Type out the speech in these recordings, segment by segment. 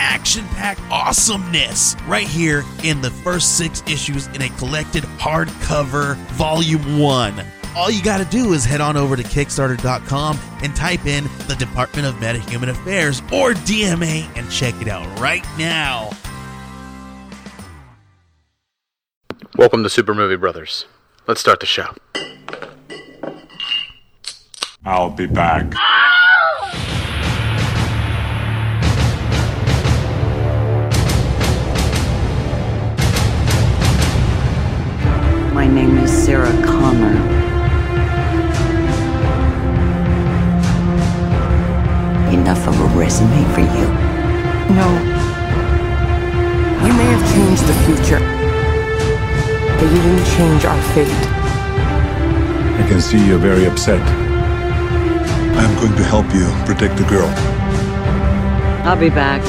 action packed awesomeness right here in the first six issues in a collected hardcover volume one. All you got to do is head on over to Kickstarter.com and type in the Department of Metahuman Affairs or DMA and check it out right now. Welcome to Super Movie Brothers. Let's start the show. I'll be back. Change our fate. I can see you're very upset. I'm going to help you protect the girl. I'll be back.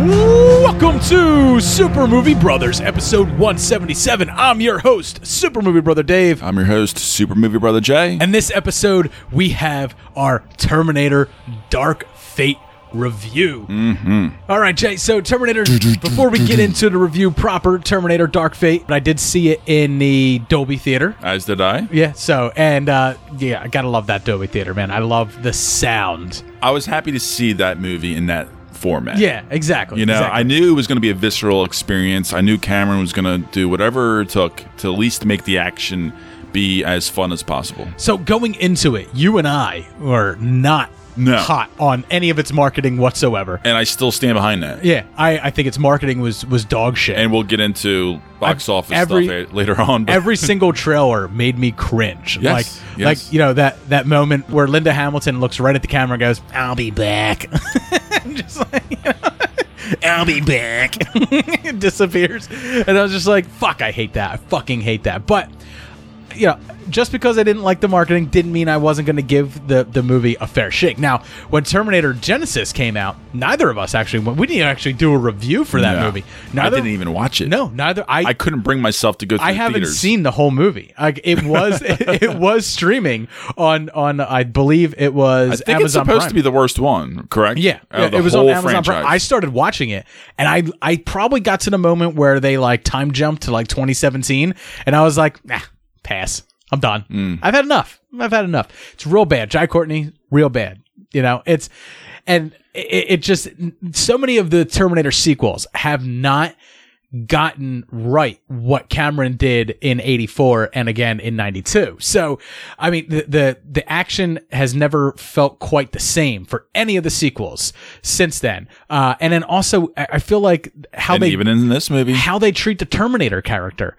Welcome to Super Movie Brothers, episode 177. I'm your host, Super Movie Brother Dave. I'm your host, Super Movie Brother Jay. And this episode, we have our Terminator Dark Fate review. Mm-hmm. All right, Jay. So, Terminator, before we get into the review proper, Terminator Dark Fate, But I did see it in the Dolby Theater. As did I. Yeah, so, and uh, yeah, I gotta love that Dolby Theater, man. I love the sound. I was happy to see that movie in that format. Yeah, exactly. You know, exactly. I knew it was going to be a visceral experience. I knew Cameron was going to do whatever it took to at least make the action be as fun as possible. So going into it, you and I were not No. hot on any of its marketing whatsoever. And I still stand behind that. Yeah, I, I think its marketing was was dog shit. And we'll get into box I've- office every- stuff later on. but- Every single trailer made me cringe. Yes, Like, yes. like you know that that moment where Linda Hamilton looks right at the camera and goes, "I'll be back," just like you know, "I'll be back," it disappears, and I was just like, "Fuck, I hate that. I fucking hate that." But you know, just because I didn't like the marketing didn't mean I wasn't going to give the the movie a fair shake. Now, when Terminator Genisys came out, neither of us actually went, we didn't actually do a review for that No. movie. I Neither, didn't even watch it. No, neither. I I couldn't bring myself to go I the haven't theaters. seen the whole movie. Like it was, it, was streaming on on. I believe it was. I think Amazon it's supposed Prime. to be the worst one, correct? Yeah, yeah, the it was whole on Amazon franchise. Prime. I started watching it, and I I probably got to the moment where they like time jumped to like 2017, and I was like, nah, pass. I'm done. Mm. I've had enough. I've had enough. It's real bad. Jai Courtney, real bad. You know, it's and it, it just so many of the Terminator sequels have not gotten right what Cameron did in 84 and again in 92. So, I mean, the, the, the action has never felt quite the same for any of the sequels since then. Uh, and then also, I feel like how and they, even in this movie, how they treat the Terminator character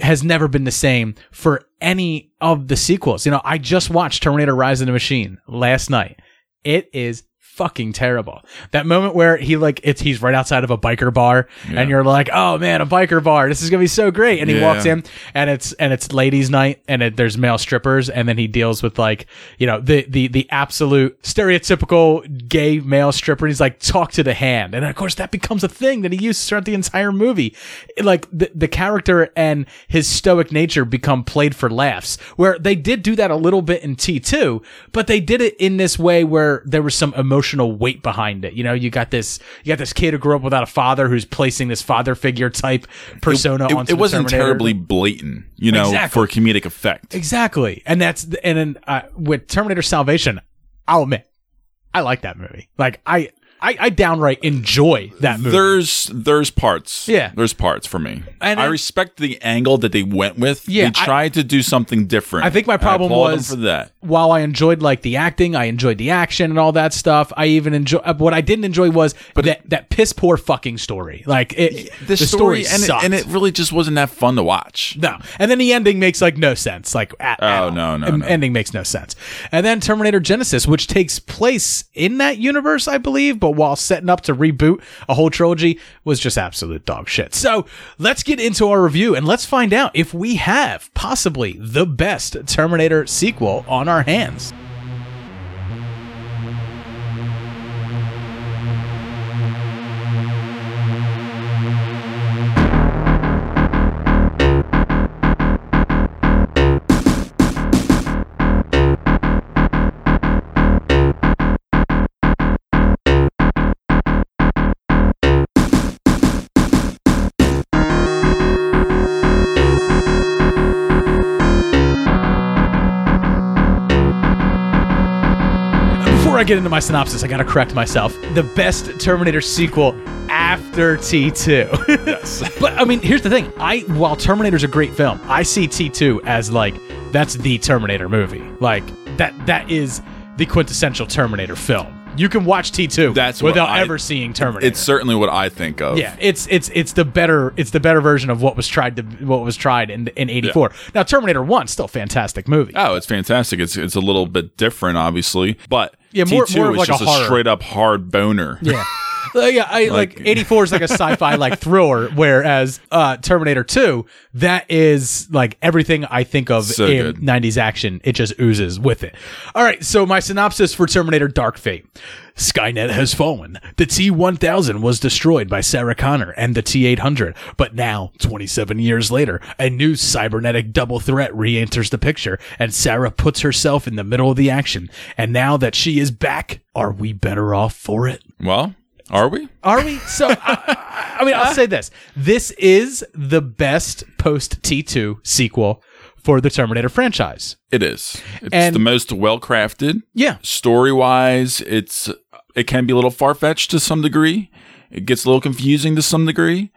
has never been the same for any of the sequels. You know, I just watched Terminator Rise of the Machine last night. It is fucking terrible. That moment where he like it's he's right outside of a biker bar and you're like, "Oh man, a biker bar. This is going to be so great." And he Yeah. walks in and it's and it's ladies night and it, there's male strippers and then he deals with like, you know, the the the absolute stereotypical gay male stripper. And he's like, "Talk to the hand." And of course that becomes a thing that he uses throughout the entire movie. Like the the character and his stoic nature become played for laughs. Where they did do that a little bit in T2, but they did it in this way where there was some emotional weight behind it. You know, you got this you got this kid who grew up without a father who's placing this father figure type persona it, onto it wasn't Terminator. terribly blatant, you know, Exactly. for comedic effect. Exactly. And that's, and then, uh, with Terminator Salvation, I'll admit, I like that movie. Like, I, I, I downright enjoy that movie. There's there's parts. Yeah. There's parts for me. And I it- respect the angle that they went with. Yeah, They I- tried to do something different. I think my problem applaud them was for that. while I enjoyed like the acting, I enjoyed the action and all that stuff. I even enjoy uh, what I didn't enjoy was that that piss poor fucking story. Like it, The, story, and, it, and it really just wasn't that fun to watch. No, and then the ending makes like no sense. Like at, Oh, at all. no, no, The no. ending makes no sense. And then Terminator Genisys, which takes place in that universe, I believe, but while setting up to reboot a whole trilogy, was just absolute dog shit. So let's get into our review and let's find out if we have possibly the best Terminator sequel on our hands. I get into my synopsis, I gotta correct myself. The best Terminator sequel after T2. Yes. but I mean, here's the thing. I while Terminator's a great film, I see T2 as like that's the Terminator movie. Like that that is the quintessential Terminator film. You can watch T2 That's without I- ever seeing Terminator. It's certainly what I think of. Yeah, it's it's it's the better it's the better version of what was tried to what was tried in in '84. Now Terminator One still fantastic movie. Oh, it's fantastic. It's it's a little bit different, obviously, but Yeah, more- T2 more of is like just a, horror. straight up hard boner. Yeah. Uh, yeah, I like, Like- 84 is like a sci-fi like thriller, whereas uh, Terminator 2, that is like everything I think of So in good. 90s action. It just oozes with it. All right, so my synopsis for Terminator Dark Fate. Skynet has fallen. The T-1000 was destroyed by Sarah Connor and the T-800, but now, 27 years later, a new cybernetic double threat re-enters the picture, and Sarah puts herself in the middle of the action. And now that she is back, are we better off for it? Well, are we? Are we? So, I, I- mean, I'll say this: this is the best post T two sequel for the Terminator franchise. It is. It's And- the most well crafted. Yeah, Story wise, it's it can be a little far fetched to some degree. It gets a little confusing to some degree,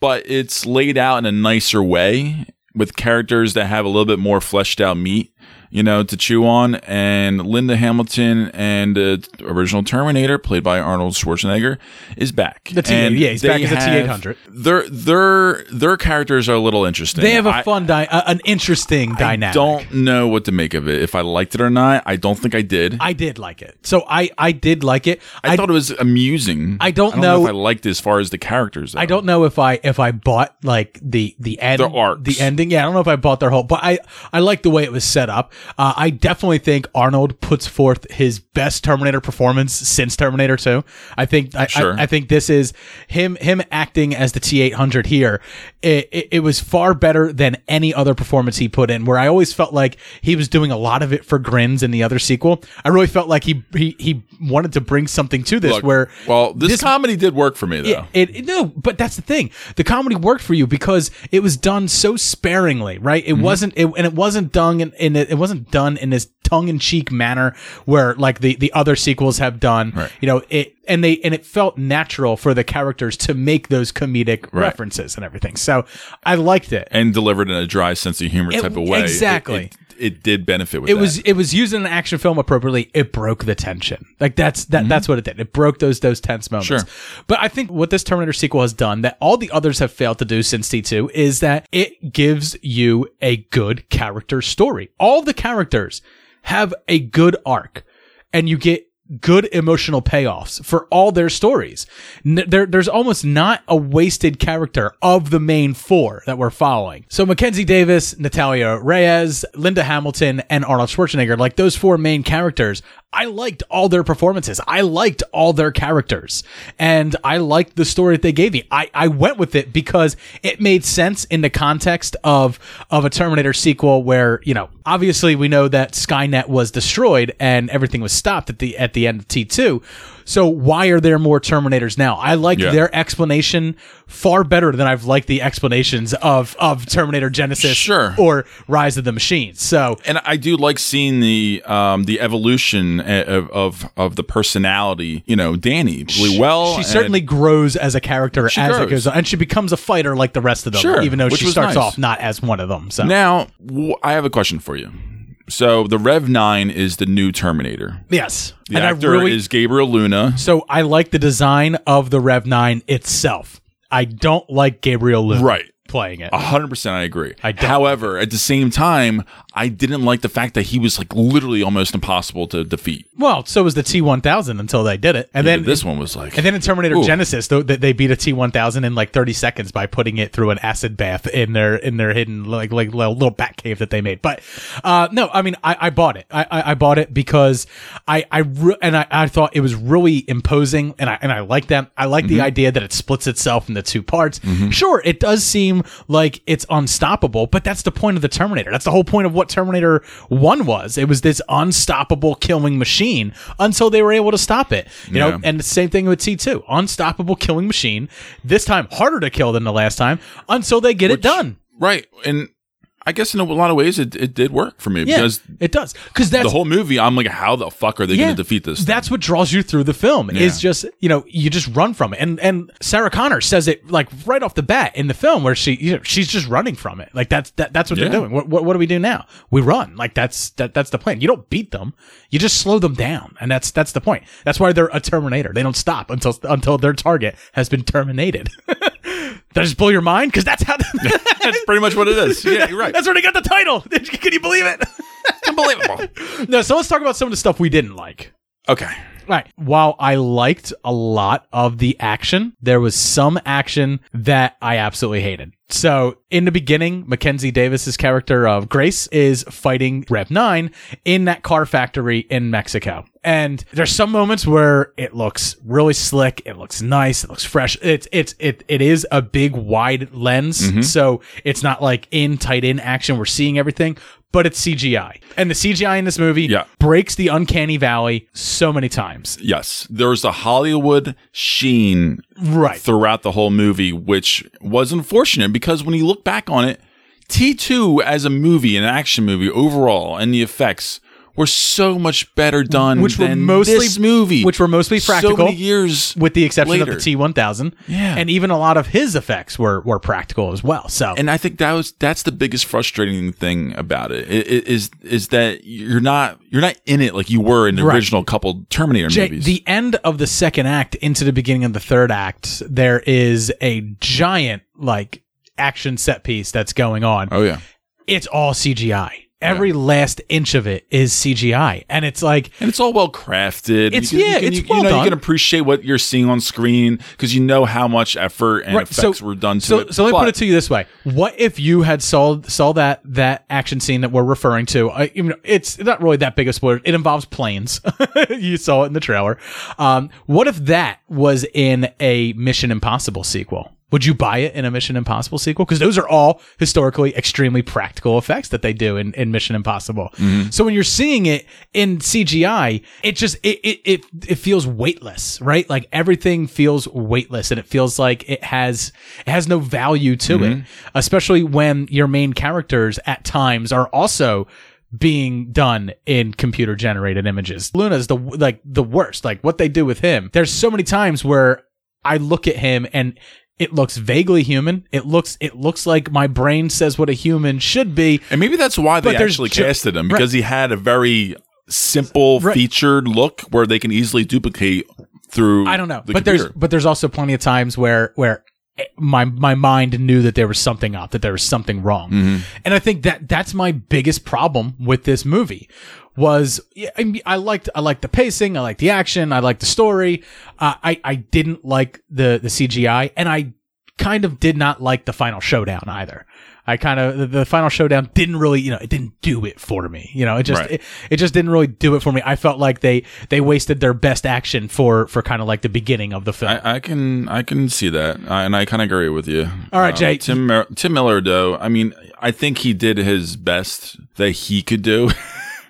but it's laid out in a nicer way with characters that have a little bit more fleshed out meat, you know, to chew on. And Linda Hamilton and the original Terminator, played by Arnold Schwarzenegger, is back. The T- And yeah, he's back as a have- T-800. Their their their characters are a little interesting. they have a fun, di- uh, an interesting dynamic. I don't know what to make of it. If I liked it or not, I don't think I did. I, I did like it. So I, I did like it. I, thought it was amusing. I don't know. know- if I liked it as far as the characters. Though. I don't know if I if I bought like the the end arcs. the ending. Yeah, I don't know if I bought their whole, but I I like the way it was set up. Uh, I definitely think Arnold puts forth his best Terminator performance since Terminator Two. I think I, Sure. I, I think this is him him acting as the T eight hundred here. It, it it was far better than any other performance he put in. Where I always felt like he was doing a lot of it for grins in the other sequel. I really felt like he he he wanted to bring something to this. Look, where well, this, comedy did work for me though. it, it- no, but that's the thing. The comedy worked for you because it was done so sparingly, right? Mm-hmm. It wasn't, it, and it wasn't done in, in it wasn't done in this tongue in cheek manner where like the the other sequels have done. Right. You know, it and they and it felt natural for the characters to make those comedic Right. references and everything. So I liked it. and delivered in a dry sense of humor It- type of way. Exactly. It, it, did benefit with it that. was it was used in an action film appropriately. It broke the tension. Like that's Mm-hmm. that that's what it did. It broke those those tense moments. Sure. But I think what this Terminator sequel has done that all the others have failed to do since T2 is that it gives you a good character story. All the characters have a good arc and you get good emotional payoffs for all their stories. N- there, there's almost not a wasted character of the main four that we're following. So Mackenzie Davis, Natalia Reyes, Linda Hamilton, and Arnold Schwarzenegger, like those four main characters, I liked all their performances. I liked all their characters. And I liked the story that they gave me. I, I went with it because it made sense in the context of of a Terminator sequel where, you know, obviously we know that Skynet was destroyed and everything was stopped at the at the end of T2. So why are there more Terminators now? I like Yeah. their explanation far better than I've liked the explanations of of Terminator Genisys Sure. or Rise of the Machines. So and I do like seeing the um the evolution of of, of the personality. You know, Danny really well. she certainly grows as a character as it goes on, and she becomes a fighter like the rest of them, Sure, even though which she starts nice. off not as one of them. So Now, w- I have a question for you. So the Rev Nine is the new Terminator. Yes, The and actor I really is Gabriel Luna. so I like the design of the Rev Nine itself. I don't like Gabriel Luna Right. Playing it. A hundred percent, I agree. I don't. However, at the same time, I didn't like the fact that he was like literally almost impossible to defeat. Well, so was the T one thousand until they did it, and then this one was like, And then in Terminator Ooh. Genisys, though, they they beat a T one thousand in like thirty seconds by putting it through an acid bath in their in their hidden like like little, bat cave that they made. But uh, no, I mean I, I bought it. I, I I bought it because I I re- and I, I thought it was really imposing, and I and I like that. I like Mm-hmm. the idea that it splits itself into two parts. Sure, it does seem like it's unstoppable, but that's the point of the Terminator. That's the whole point of what Terminator One was. It was this unstoppable killing machine until they were able to stop it. You Yeah. know, and the same thing with T2. Unstoppable killing machine. This time harder to kill than the last time until they get it done. right. And I guess in a lot of ways, it, it did work for me Yeah, because it does. Because that's the whole movie, I'm like, how the fuck are they yeah, going to defeat this? thing? That's what draws you through the film. Is Yeah. just you know you just run from it, and and Sarah Connor says it like right off the bat in the film where she you know she's just running from it. Like that's that, that's what they're doing. What, what what do we do now? We run. Like that's that that's the plan. You don't beat them. You just slow them down, and that's that's the point. That's why they're a Terminator. They don't stop until until their target has been terminated. Did I just blow your mind? Because that's how. That's pretty much what it is. Yeah, you're right. That's where they got the title. Can you believe it? unbelievable. no. So let's talk about some of the stuff we didn't like. Okay. Right. While I liked a lot of the action, there was some action that I absolutely hated. So in the beginning, Mackenzie Davis's character of Grace is fighting Rev 9 in that car factory in Mexico. And there's some moments where it looks really slick, it looks nice, it looks fresh. It's it's it it is a big wide lens, mm-hmm. so it's not like in tight in action we're seeing everything, but it's CGI. And the CGI in this movie Yeah. breaks the uncanny valley so many times. Yes, there's a Hollywood sheen Right. throughout the whole movie, which was unfortunate because when you look back on it, T2 as a movie, an action movie overall, and the effects were so much better done Which were mostly- this movie. which were mostly So practical, many years with the exception later. of the T1000. Yeah. And even a lot of his effects were were practical as well. So and I think that was that's the biggest frustrating thing about it is is that you're not you're not in it like you were in the Right. original couple Terminator Jay, movies. the end of the second act into the beginning of the third act, there is a giant like action set piece that's going on. oh yeah, It's all CGI. Every last inch of it is CGI, and it's like and it's all well crafted. It's- you can, yeah, you can, it's you, well you know done. you can appreciate what you're seeing on screen because you know how much effort and effects were done to so, it. So let me put it to you this way: What if you had saw saw that that action scene that we're referring to? I, you know, it's not really that big a spoiler. It involves planes. you saw it in the trailer. Um, what if that was in a Mission Impossible sequel? Would you buy it in a Mission Impossible sequel? Because those are all historically extremely practical effects that they do in, in Mission Impossible. Mm-hmm. So when you're seeing it in CGI, it just it, it it it feels weightless, right? Like everything feels weightless, and it feels like it has it has no value to it. Mm-hmm. Especially when your main characters at times are also being done in computer generated images. Luna's the like the worst. Like what they do with him. There's so many times where I look at him and it looks vaguely human. It looks it looks like my brain says what a human should be. And maybe that's why they actually ju- casted him right. because he had a very simple Right. featured look where they can easily duplicate through. I don't know, but there's but there's also plenty of times where where my my mind knew that there was something up, that there was something wrong, Mm-hmm. and I think that that's my biggest problem with this movie. Was yeah, I, mean, I liked I liked the pacing, I liked the action, I liked the story. Uh, I I didn't like the the CGI, and I kind of did not like the final showdown either. I kind of the, the final showdown didn't really, you know, it didn't do it for me. You know, it just Right. it, it just didn't really do it for me. I felt like they they wasted their best action for for kind of like the beginning of the film. I, I can I can see that, uh, and I kind of agree with you. All right, Uh, Jay. Tim Tim Miller, though, I mean, I think he did his best that he could do.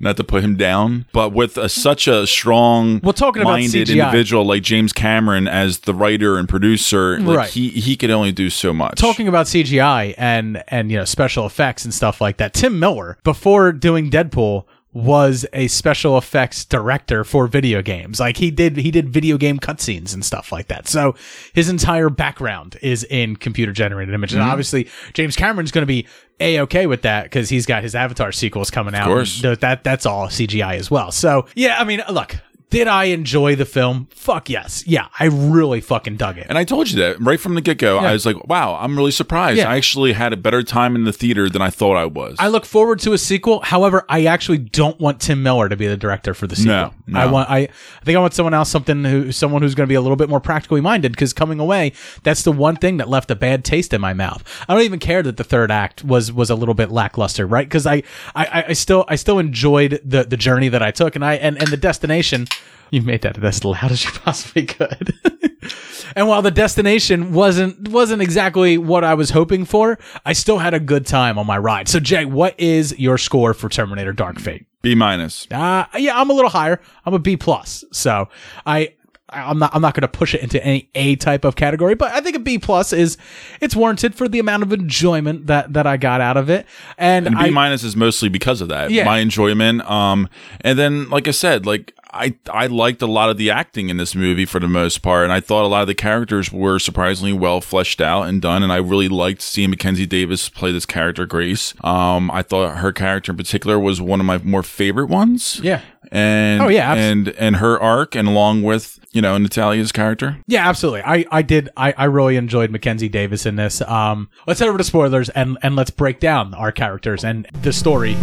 Not to put him down, but with a, such a strong, Well, talking about minded CGI. individual like James Cameron as the writer and producer, like Right. he he could only do so much. Talking about CGI and and you know special effects and stuff like that. Tim Miller before doing Deadpool was a special effects director for video games. Like he did, he did video game cutscenes and stuff like that. So his entire background is in computer generated images. And mm-hmm. obviously James Cameron's going to be a okay with that because he's got his Avatar sequels coming out. that that's all CGI as well. So yeah, I mean, look. Did I enjoy the film? Fuck yes. Yeah, I really fucking dug it. And I told you that right from the get go. I was like, wow, I'm really surprised. Yeah. I actually had a better time in the theater than I thought I was. I look forward to a sequel. However, I actually don't want Tim Miller to be the director for the sequel. No, no. I want I, I think I want someone else, something who someone who's going to be a little bit more practically minded. Because coming away, that's the one thing that left a bad taste in my mouth. I don't even care that the third act was was a little bit lackluster, right? Because I, I I still I still enjoyed the the journey that I took, and I and and the destination. You made that as loud as you possibly could. and while the destination wasn't wasn't exactly what I was hoping for, I still had a good time on my ride. So Jay, what is your score for Terminator Dark Fate? B minus. Uh yeah, I'm a little higher. I'm a B plus. So I I'm not I'm not going to push it into any A type of category, but I think a B plus is it's warranted for the amount of enjoyment that that I got out of it. And, And I B minus is mostly because of that. Yeah. My enjoyment. Um, and then, like I said, like I, I liked a lot of the acting in this movie for the most part. And I thought a lot of the characters were surprisingly well fleshed out and done. And I really liked seeing Mackenzie Davis play this character, Grace. Um, I thought her character in particular was one of my more favorite ones. Yeah. And, Oh, yeah, and, and her arc and along with, you know, Natalia's character. Yeah, absolutely. I, I did. I, I really enjoyed Mackenzie Davis in this. Um, let's head over to spoilers and, and let's break down our characters and the story.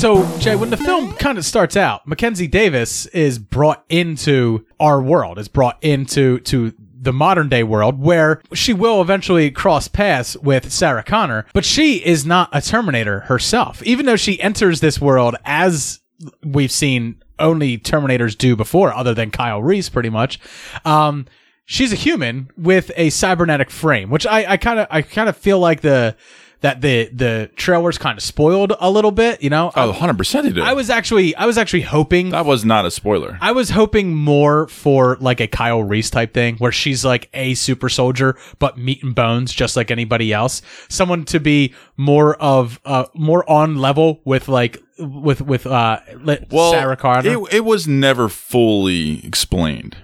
So Jay, when the film kind of starts out, Mackenzie Davis is brought into our world, is brought into to the modern day world where she will eventually cross paths with Sarah Connor, but she is not a Terminator herself. Even though she enters this world as we've seen only Terminators do before, other than Kyle Reese, pretty much. Um, she's a human with a cybernetic frame, which I kind of I kind of feel like the that the the trailers kind of spoiled a little bit. You know, Oh, 100% he did. I was actually I was actually hoping that was not a spoiler. I was hoping more for like a Kyle Reese type thing where she's like a super soldier but meat and bones just like anybody else. Someone to be more of uh more on level with like with with uh li- Sarah Connor. It, it was never fully explained.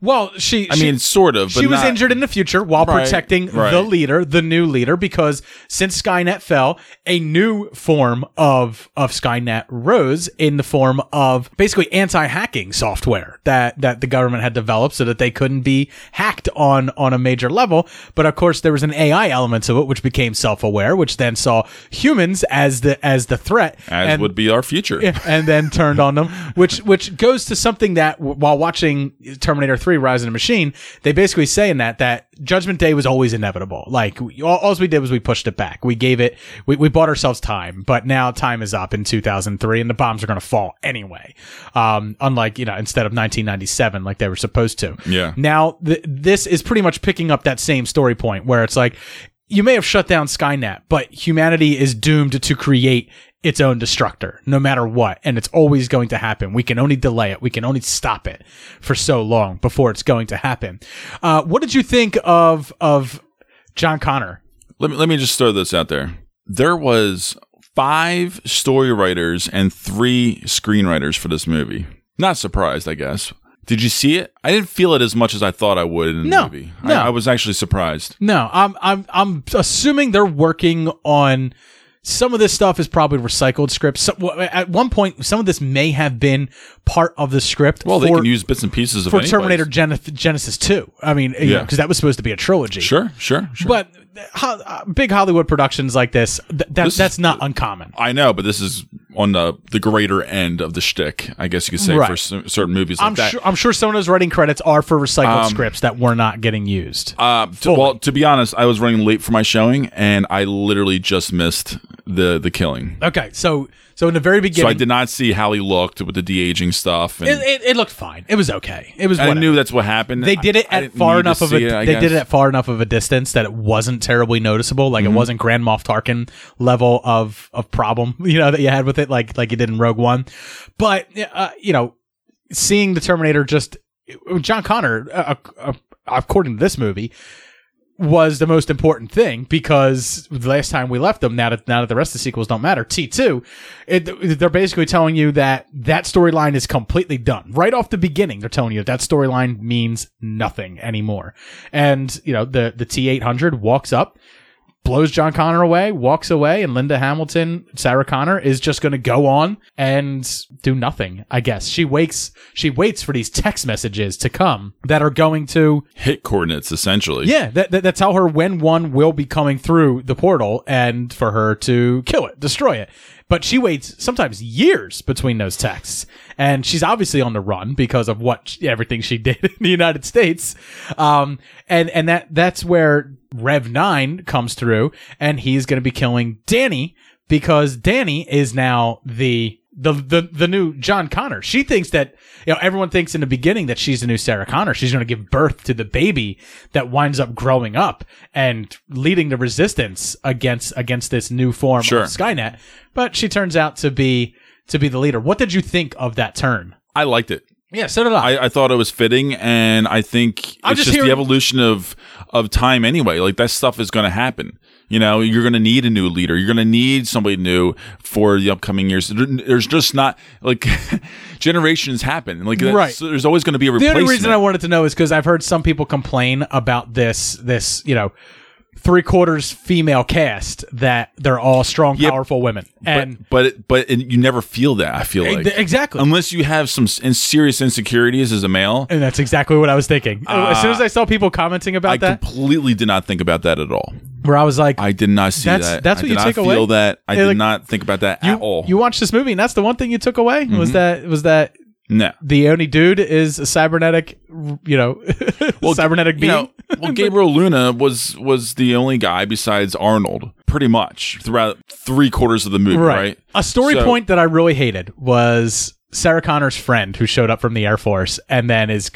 Well, she I she- mean, sort of. But she was not- injured in the future while Right, protecting right. the leader, the new leader, because since Skynet fell, a new form of of Skynet rose in the form of basically anti-hacking software that that the government had developed so that they couldn't be hacked on on a major level. But of course, there was an AI element to it, which became self-aware, which then saw humans as the as the threat, as and- would be our future. and then turned on them, which which goes to something that while watching Terminator 3 Rise of the Machine, they basically say in that that Judgment Day was always inevitable. Like we, all, all we did was we pushed it back. We gave it we, we bought ourselves time, but now time is up in 2003 and the bombs are going to fall anyway. Um unlike, you know, instead of 1997 like they were supposed to. Yeah. Now th- this is pretty much picking up that same story point where it's like you may have shut down Skynet, but humanity is doomed to create its own destructor, no matter what. And it's always going to happen. We can only delay it. We can only stop it for so long before it's going to happen. Uh, what did you think of, of John Connor? Let me let me just throw this out there. There was five story writers and three screenwriters for this movie. Not surprised, I guess. Did you see it? I didn't feel it as much as I thought I would in the No, movie. no. I, I was actually surprised. No, I'm, I'm, I'm assuming they're working on some of this stuff is probably recycled scripts. So, at one point, some of this may have been part of the script. Well, they can use bits and pieces of for Terminator. Gen- Genisys 2. I mean, because Yeah. that was supposed to be a trilogy. Sure, sure, sure. But ho- uh, big Hollywood productions like this, th- that, This is- that's not uncommon. I know, but this is on the the greater end of the shtick, I guess you could say, Right. for cer- certain movies like I'm that. sure. I'm sure some of those writing credits are for recycled Um, scripts that were not getting used. Uh, to, well, to be honest, I was running late for my showing, and I literally just missed the the killing. okay, so so in the very So beginning, I did not see how he looked with the de aging stuff. And it, it, it looked fine. It was okay. It was. I whatever. knew that's what happened. they did it I- I at didn't far enough of a it, I they did it at far enough of a distance that it wasn't terribly noticeable. Like it mm-hmm. wasn't Grand Moff Tarkin level of of problem, you know, that you had with it, like like you did in Rogue One. But uh, you know, seeing the Terminator just John Connor, a, a, according to this movie, was the most important thing because the last time we left them, now that now that the rest of the sequels don't matter, T two, they're basically telling you that that storyline is completely done right off the beginning. They're telling you that storyline means nothing anymore, and you know the the T eight hundred walks up blows John Connor away, walks away, and Linda Hamilton, Sarah Connor, is just going to go on and do nothing. I guess she wakes, she waits for these text messages to come that are going to Hit coordinates, essentially. yeah, that, that, that tell her when one will be coming through the portal and for her to kill it, destroy it. But she waits sometimes years between those texts. And she's obviously on the run because of what everything she did in the United States. Um, and, and that, that's where Rev 9 comes through and he's going to be killing Danny because Danny is now the the the the new John Connor. She thinks that you know everyone thinks in the beginning that she's the new Sarah Connor. She's going to give birth to the baby that winds up growing up and leading the resistance against against this new form Sure. of Skynet. But she turns out to be to be the leader. What did you think of that turn? I liked it. Yeah, so did I. I, I thought it was fitting, and I think I'm it's just just, the evolution of of time anyway. Like that stuff is going to happen. You know, you're going to need a new leader. You're going to need somebody new for the upcoming years. There's just not like generations happen. Like Right. so there's always going to be a the only reason I wanted to know is because I've heard some people complain about this this you know three quarters female cast that they're all strong, Yeah, powerful women, and but but but you never feel that. I feel like exactly. unless you have some serious insecurities as a male. And that's exactly what I was thinking. as soon uh, as I saw people commenting about I that, I completely did not think about that at all. Where I was like, I did not see That's- that. that's I what you take feel away? that. I Yeah, did like, not think about that you, at all. you watched this movie, and that's the one thing you took away was mm-hmm. that was that no. the only dude is a cybernetic, you know, well, cybernetic being. know, well, Gabriel Luna was was the only guy besides Arnold, pretty much throughout three quarters of the movie, right? A story So- point that I really hated was Sarah Connor's friend who showed up from the Air Force and then is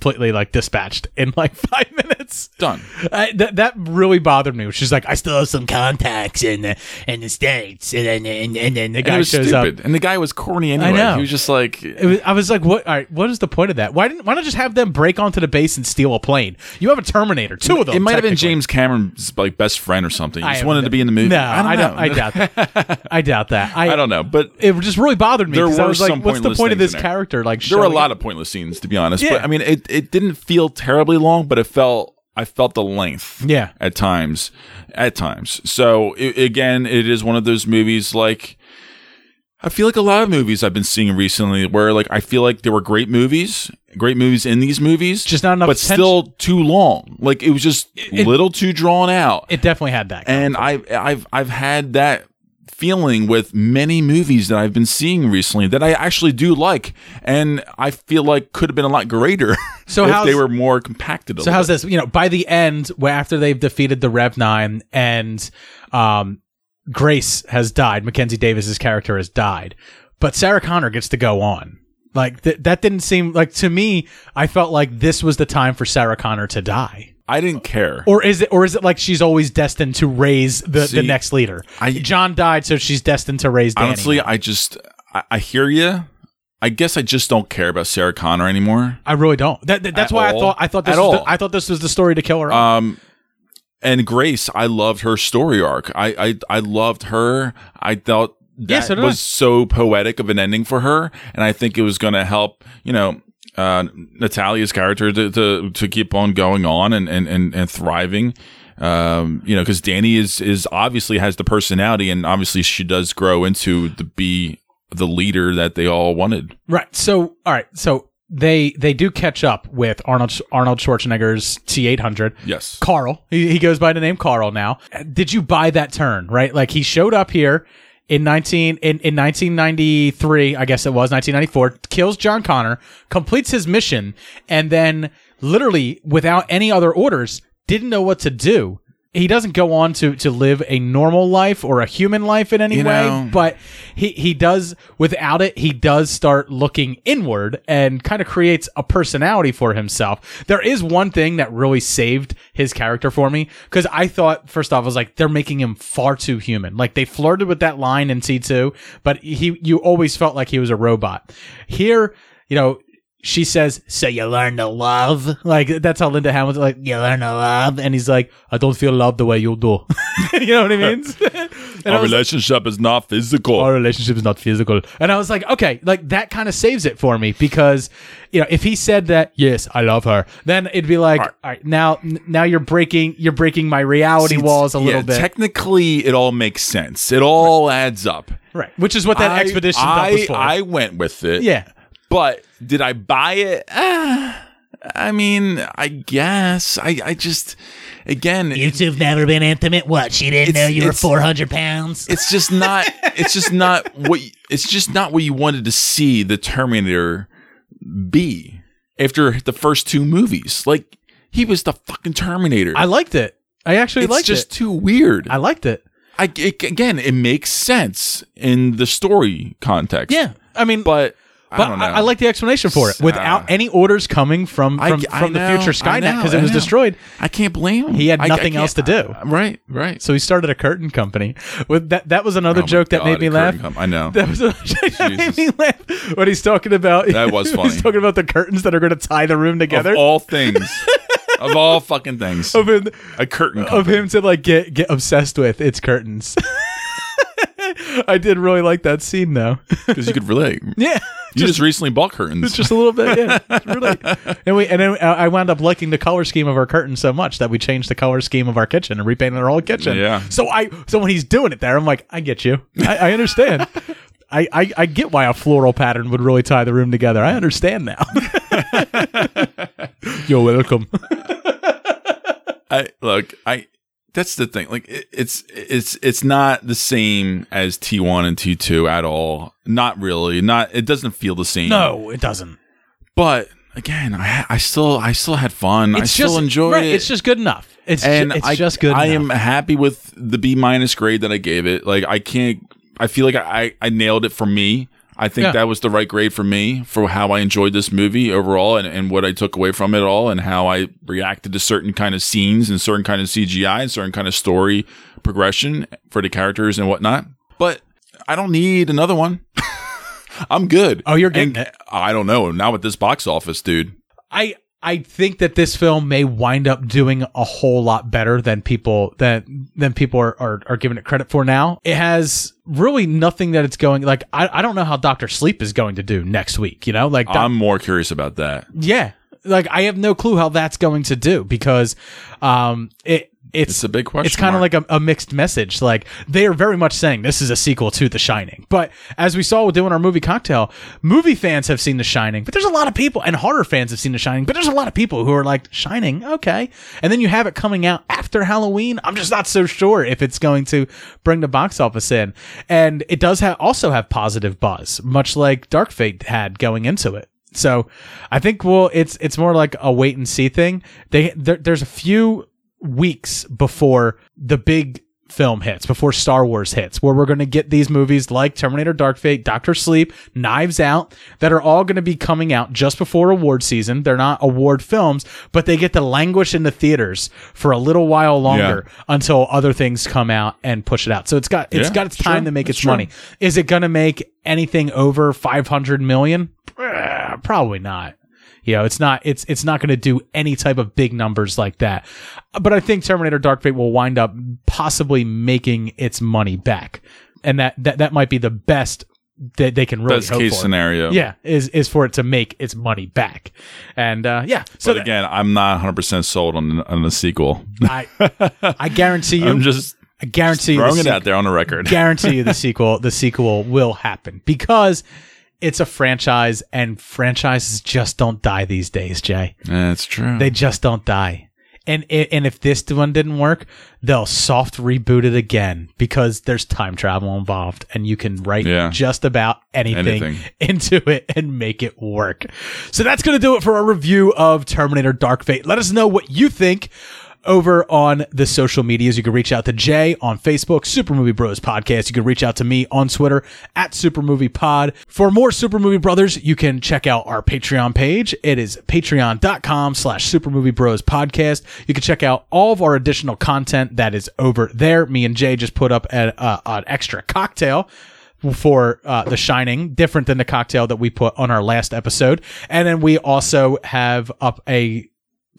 completely like dispatched in like five minutes. Done. I, that that really bothered me. She's like, I still have some contacts in the in the states, and then and, and then the guy was shows stupid, up. and the guy was corny anyway. I know. He was just like, It was, I was like, what? All right, what is the point of that? Why didn't? Why not just have them break onto the base and steal a plane? You have a Terminator, two of them. it might have been. James Cameron's like best friend or something. He I just wanted to be in the movie. No, I don't know. I doubt that. I doubt that. I, I don't know, but It just really bothered me There because I were was like, some "What's the point of this character?" Like, there were a lot of pointless scenes, to be honest. Yeah. But I mean, it it didn't feel terribly long, but it felt I felt the length. Yeah. at times, at times. So i again, it is one of those movies like. I feel like a lot of movies I've been seeing recently where like I feel like there were great movies, great movies in these movies, Just not enough but tension. still too long. Like it was just a little too drawn out. It definitely had that. and I've I've I've had that feeling with many movies that I've been seeing recently that I actually do like, and I feel like could have been a lot greater. So if they were more compacted. So how's bit. this? You know, by the end, after they've defeated the Rev Nine and um, Grace has died, Mackenzie Davis's character has died, but Sarah Connor gets to go on. Like th- that didn't seem like to me. I felt like this was the time for Sarah Connor to die. I didn't care. Or is it? Or is it like she's always destined to raise the, the next leader? I- John died, so she's destined to raise. Danny. Honestly, I just I, I hear you. I guess I just don't care about Sarah Connor anymore. I really don't. That, that- that's At why I thought I thought this At was the, all. I thought this was the story to kill her. off. Um, and Grace, I loved her story arc. I I, I loved her. I thought that so did I. was so poetic of an ending for her, and I think it was going to help. You know. Uh, Natalia's character to, to to keep on going on and and and, and thriving, um, you know, because Danny is is obviously has the personality, and obviously she does grow into the be the leader that they all wanted. Right. So, all right. So they they do catch up with Arnold Arnold Schwarzenegger's T eight hundred. Yes. Carl. He, he goes by the name Carl now. Did you buy that turn? Right. Like he showed up here in nineteen in in nineteen ninety three. I guess it was nineteen ninety four. Kills John Connor, completes his mission, and then literally without any other orders, didn't know what to do. He doesn't go on to to live a normal life or a human life in any You way, know- but he he does without it he does start looking inward and kind of creates a personality for himself. There is one thing that really saved his character for me because i thought first off i was like they're making him far too human. Like they flirted with that line in t2 but he you always felt like he was a robot. Here you know she says, "So you learn to love." Like that's how Linda Hamilton like you learn to love, and he's like, "I don't feel love the way you do." you know what I mean? I Our was- relationship is not physical. our relationship is not physical. And I was like, okay, like that kind of saves it for me because, you know, if he said that, yes, I love her, then it'd be like, all right, now, n- now you're breaking, you're breaking my reality See, walls a yeah, little bit, Technically, it all makes sense. It all adds up. right? Which is what that I- expedition I, was for. I went with it. yeah, But did I buy it? Ah, I mean, I guess. I, I just, again, You two have never been intimate. What? She didn't know you were 400 pounds. it's just not it's just not what y- it's just not what you wanted to see the terminator be after the first two movies like he was the fucking terminator I liked it. I actually it's liked just it. too weird I liked it. I, it- again it makes sense in the story context Yeah, I mean, but I But don't know. I, I like the explanation for it Uh, without any orders coming from I- from, I from the future Skynet because it was destroyed. I can't blame him He had nothing else to do. right right So he started a curtain company. With that, that was another Oh joke that God, made me laugh. com- I know. That was another joke that made me laugh when he's talking about. That was funny. he's talking about the curtains that are going to tie the room together. of all things of all fucking things Of him, a curtain of him to like get get obsessed with its curtains. I did really like that scene though. because you could relate yeah. you just recently bought curtains Just a little bit, yeah. Really. And we and then uh, I wound up liking the color scheme of our curtains so much that we changed the color scheme of our kitchen and repainted our whole kitchen. Yeah. So I so when he's doing it there, I'm like, I get you. I, I understand. I, I, I get why a floral pattern would really tie the room together. I understand now. You're welcome. I look, I that's the thing. Like it, it's it's it's not the same as T one and T two at all. Not really. Not it doesn't feel the same. No, it doesn't. But again, I I still I still had fun. I It's still just enjoyed right, it. It's just good enough. It's and ju- it's I, just good. I enough. am happy with the B minus grade that I gave it. Like I can't. I feel like I I nailed it for me. I think Yeah. that was the right grade for me for how I enjoyed this movie overall and, and what I took away from it all and how I reacted to certain kind of scenes and certain kind of CGI and certain kind of story progression for the characters and whatnot. But I don't need another one. I'm good. Oh, you're getting And. I don't know. Now with this box office, dude. I I think that this film may wind up doing a whole lot better than people than than people are, are, are giving it credit for now. It has really nothing that it's going like I, I don't know how Doctor Sleep is going to do next week, you know? Like Doc- I'm more curious about that. yeah. Like I have no clue how that's going to do because um it it's It's a big question It's kind of like a, a mixed message. Like they are very much saying this is a sequel to The Shining. But as we saw with doing our movie cocktail, movie fans have seen The Shining, but there's a lot of people and horror fans have seen The Shining, but there's a lot of people who are like Shining, okay. And then you have it coming out after Halloween. I'm just not so sure if it's going to bring the box office in. And it does have also have positive buzz, much like Dark Fate had going into it. So I think well, it's it's more like a wait and see thing. They there, there's a few weeks before the big film hits, before Star Wars hits, where we're going to get these movies like Terminator Dark Fate, Doctor Sleep, Knives Out, that are all going to be coming out just before award season. They're not award films, but they get to languish in the theaters for a little while longer until other things come out and push it out. So it's got it's Yeah, got its time sure. to make its true. money. Is it going to make anything over 500 million? Probably not. You know, it's not it's it's not going to do any type of big numbers like that. But I think Terminator Dark Fate will wind up possibly making its money back. And that that, that might be the best that they can really Best hope case for. scenario. Yeah, is is for it to make its money back. And uh yeah, so but again, I'm not 100 percent sold on on the sequel. I I guarantee you I'm just I guarantee you the throwing it sequ- out there on the record. guarantee you the sequel the sequel will happen because it's a franchise and franchises just don't die these days, Jay. That's true. They just don't die. And and if this one didn't work, they'll soft reboot it again because there's time travel involved and you can write Yeah. just about anything, Anything. into it and make it work. So that's going to do it for our review of Terminator Dark Fate. Let us know what you think over on the social medias. You can reach out to Jay on Facebook, Super Movie Bros Podcast. You can reach out to me on Twitter at Super Movie Pod. For more Super Movie Brothers, you can check out our Patreon page. It is patreon.com slash Super Movie Bros Podcast. You can check out all of our additional content that is over there. Me and Jay just put up an, uh, an extra cocktail for uh, The Shining, different than the cocktail that we put on our last episode. And then we also have up a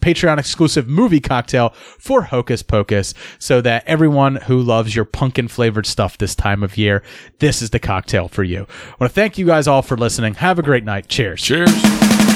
Patreon exclusive movie cocktail for Hocus Pocus so that everyone who loves your pumpkin flavored stuff this time of year, this is the cocktail for you. I want to thank you guys all for listening. Have a great night. Cheers. Cheers.